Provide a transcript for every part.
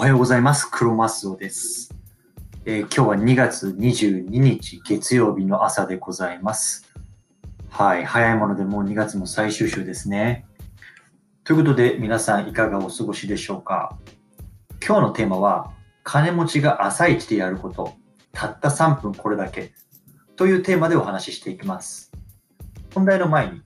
おはようございます。クロマスオです、えー今日は2月22日月曜日の朝でございます。はい。早いものでもう2月も最終週ですね。ということで皆さんいかがお過ごしでしょうか？今日のテーマは金持ちが朝一でやること。たった3分これだけ。というテーマでお話ししていきます。本題の前に、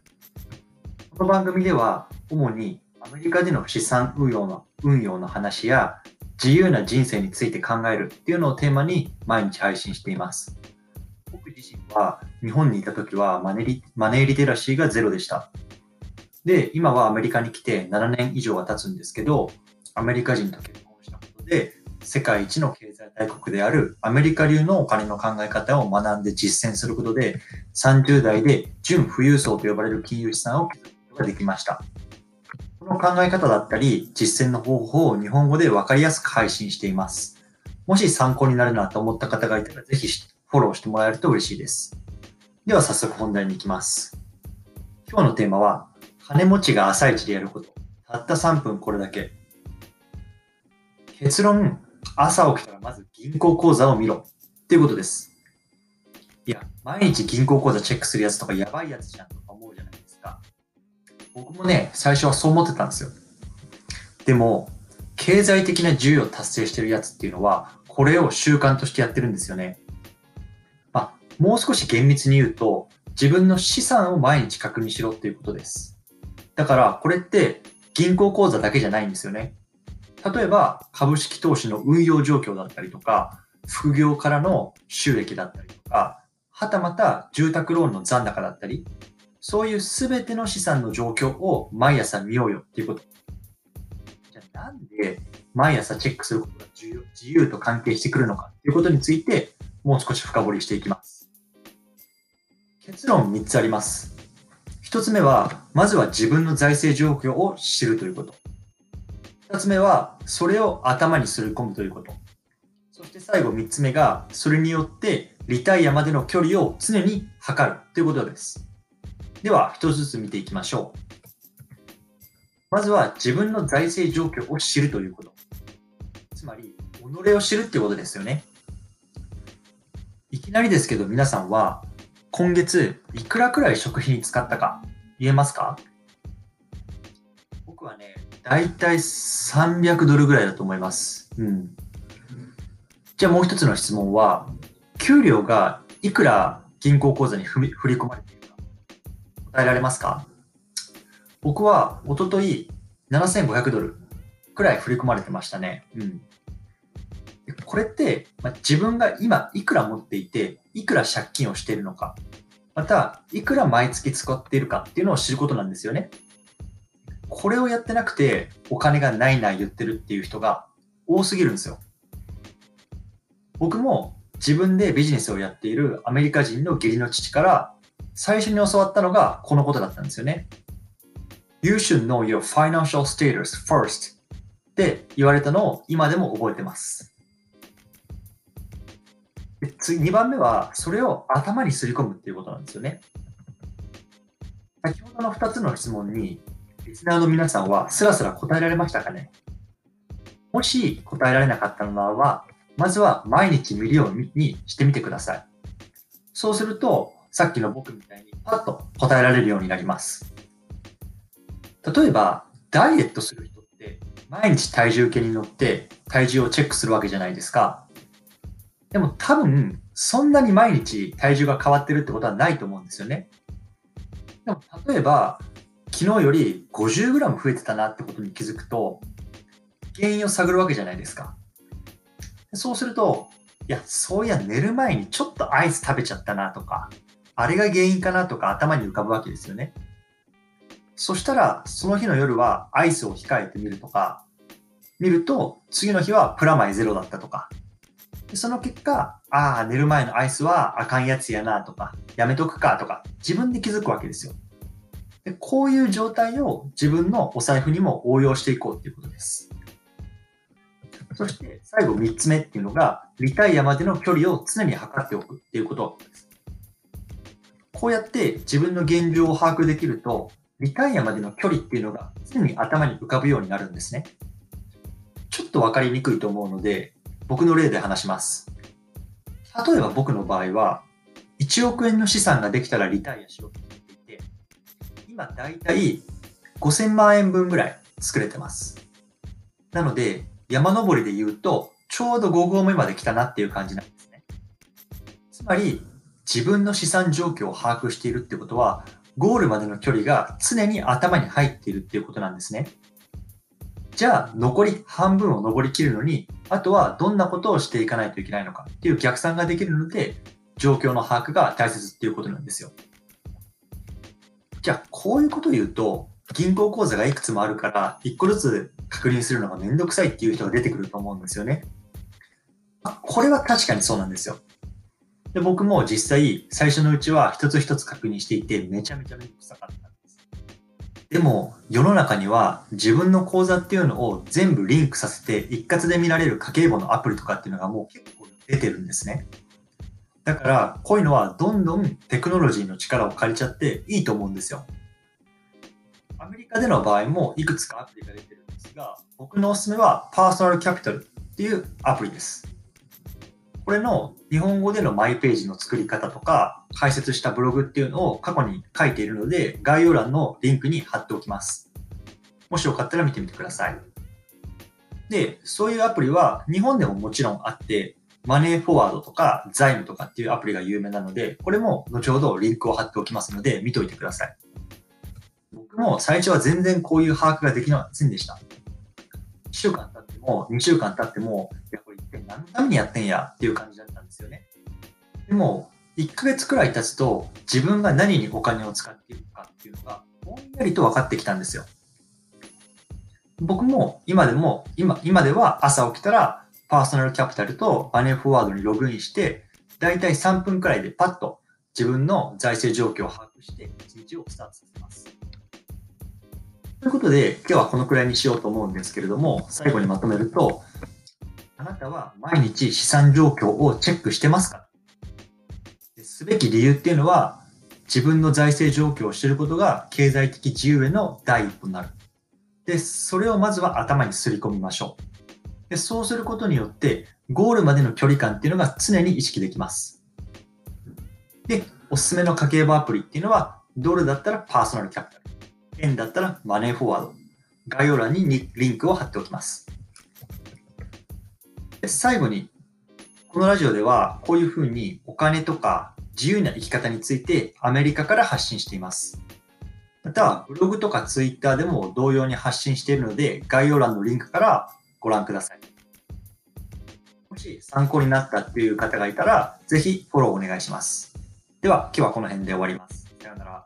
この番組では主にアメリカでの資産運用の運用の話や自由な人生について考えるっていうのをテーマに毎日配信しています。僕自身は日本にいた時はマネリマネーリテラシーがゼロでした。で、今はアメリカに来て7年以上は経つんですけど、アメリカ人と結婚したことで、世界一の経済大国であるアメリカ流のお金の考え方を学んで実践することで、30代で純富裕層と呼ばれる金融資産を築くことができました。の考え方だったり、実践の方法を日本語で分かりやすく配信しています。もし参考になるなと思った方がいたら、ぜひフォローしてもらえると嬉しいです。では早速本題に行きます。今日のテーマは、金持ちが朝一でやること。たった3分これだけ。結論、朝起きたらまず銀行口座を見ろ。っていうことです。いや、毎日銀行口座チェックするやつとかやばいやつじゃんとか思うじゃないですか。僕もね、最初はそう思ってたんですよ。でも、経済的な自由を達成してるやつっていうのは、これを習慣としてやってるんですよね。まあ、もう少し厳密に言うと、自分の資産を毎日確認しろっていうことです。だから、これって銀行口座だけじゃないんですよね。例えば、株式投資の運用状況だったりとか、副業からの収益だったりとか、はたまた住宅ローンの残高だったり、そういうすべての資産の状況を毎朝見ようよっていうこと。じゃあなんで毎朝チェックすることが自由と関係してくるのかっていうことについてもう少し深掘りしていきます。結論3つあります。1つ目は、まずは自分の財政状況を知るということ。2つ目は、それを頭にすり込むということ。そして最後3つ目が、それによってリタイアまでの距離を常に測るということです。では、一つずつ見ていきましょう。まずは自分の財政状況を知るということ。つまり、己を知るっていうことですよね。いきなりですけど、皆さんは、今月、いくらくらい食費に使ったか、言えますか？僕はね、だいたい300ドルぐらいだと思います。うん。じゃあもう一つの質問は、給料がいくら銀行口座に振り込まれて、答えられますか？僕は一昨日7500ドルくらい振り込まれてましたね。うん。これって、ま、自分が今いくら持っていて、いくら借金をしているのか、また、いくら毎月使っているかっていうのを知ることなんですよね。これをやってなくて、お金がないない言ってるっていう人が多すぎるんですよ。僕も自分でビジネスをやっているアメリカ人の義理の父から最初に教わったのがこのことだったんですよね。You should know your financial status first って言われたのを今でも覚えてます。で次、2番目はそれを頭にすり込むっていうことなんですよね。先ほどの2つの質問にリスナーの皆さんはスラスラ答えられましたかね？もし答えられなかったのならば、まずは毎日見るようにしてみてください。そうすると、さっきの僕みたいにパッと答えられるようになります。例えば、ダイエットする人って毎日体重計に乗って体重をチェックするわけじゃないですか。でも多分、そんなに毎日体重が変わってるってことはないと思うんですよね。でも例えば、昨日より 50g 増えてたなってことに気づくと、原因を探るわけじゃないですか。そうすると、いや、そういや寝る前にちょっとアイス食べちゃったなとか、あれが原因かなとか頭に浮かぶわけですよね。そしたら、その日の夜はアイスを控えてみるとか、見ると、次の日はプラマイゼロだったとか。その結果、ああ、寝る前のアイスはあかんやつやなとか、やめとくかとか、自分で気づくわけですよ。でこういう状態を自分のお財布にも応用していこうっていうことです。そして最後3つ目っていうのが、リタイアまでの距離を常に測っておくっていうことです。こうやって自分の現状を把握できると、リタイアまでの距離っていうのが常に頭に浮かぶようになるんですね。ちょっと分かりにくいと思うので、僕の例で話します。例えば僕の場合は、1億円の資産ができたらリタイアしようと思っていて、今だいたい5000万円分ぐらい作れてます。なので、山登りで言うと、ちょうど5合目まで来たなっていう感じなんですね。つまり、自分の資産状況を把握しているってことは、ゴールまでの距離が常に頭に入っているっていうことなんですね。じゃあ、残り半分を登りきるのに、あとはどんなことをしていかないといけないのかっていう逆算ができるので、状況の把握が大切っていうことなんですよ。じゃあ、こういうことを言うと、銀行口座がいくつもあるから、1個ずつ確認するのがめんどくさいっていう人が出てくると思うんですよね。これは確かにそうなんですよ。で僕も実際、最初のうちは一つ一つ確認していて、めちゃめちゃめんどくさかったんです。でも、世の中には自分の口座っていうのを全部リンクさせて一括で見られる家計簿のアプリとかっていうのがもう結構出てるんですね。だから、こういうのはどんどんテクノロジーの力を借りちゃっていいと思うんですよ。アメリカでの場合もいくつかアプリが出てるんですが、僕のおすすめはパーソナルキャピタルっていうアプリです。これの日本語でのマイページの作り方とか、解説したブログっていうのを過去に書いているので、概要欄のリンクに貼っておきます。もしよかったら見てみてください。で、そういうアプリは日本でももちろんあって、マネーフォワードとか財務とかっていうアプリが有名なので、これも後ほどリンクを貼っておきますので、見といてください。僕も最初は全然こういう把握ができませんでした。1週間経っても、2週間経っても、いや、これ一体何のためにやってんやっていう感じだったんですよね。でも、1ヶ月くらい経つと、自分が何にお金を使っているかっていうのが、ぼんやりと分かってきたんですよ。僕も今でも、今、今では朝起きたらパーソナルキャピタルとマネーフォワードにログインして、だいたい3分くらいでパッと自分の財政状況を把握して、一日をスタートさせます。ということで、今日はこのくらいにしようと思うんですけれども、最後にまとめると、あなたは毎日資産状況をチェックしてますか？すべき理由っていうのは、自分の財政状況を知ることが経済的自由への第一歩になる。で、それをまずは頭にすり込みましょう。でそうすることによって、ゴールまでの距離感っていうのが常に意識できます。で、おすすめの家計簿アプリっていうのは、ドルだったらパーソナルキャピタル。円だったらマネーフォワード。概要欄にリンクを貼っておきます。最後に、このラジオではこういうふうにお金とか自由な生き方についてアメリカから発信しています。また、ブログとかツイッターでも同様に発信しているので、概要欄のリンクからご覧ください。もし参考になったっていう方がいたら、ぜひフォローお願いします。では、今日はこの辺で終わります。さよなら。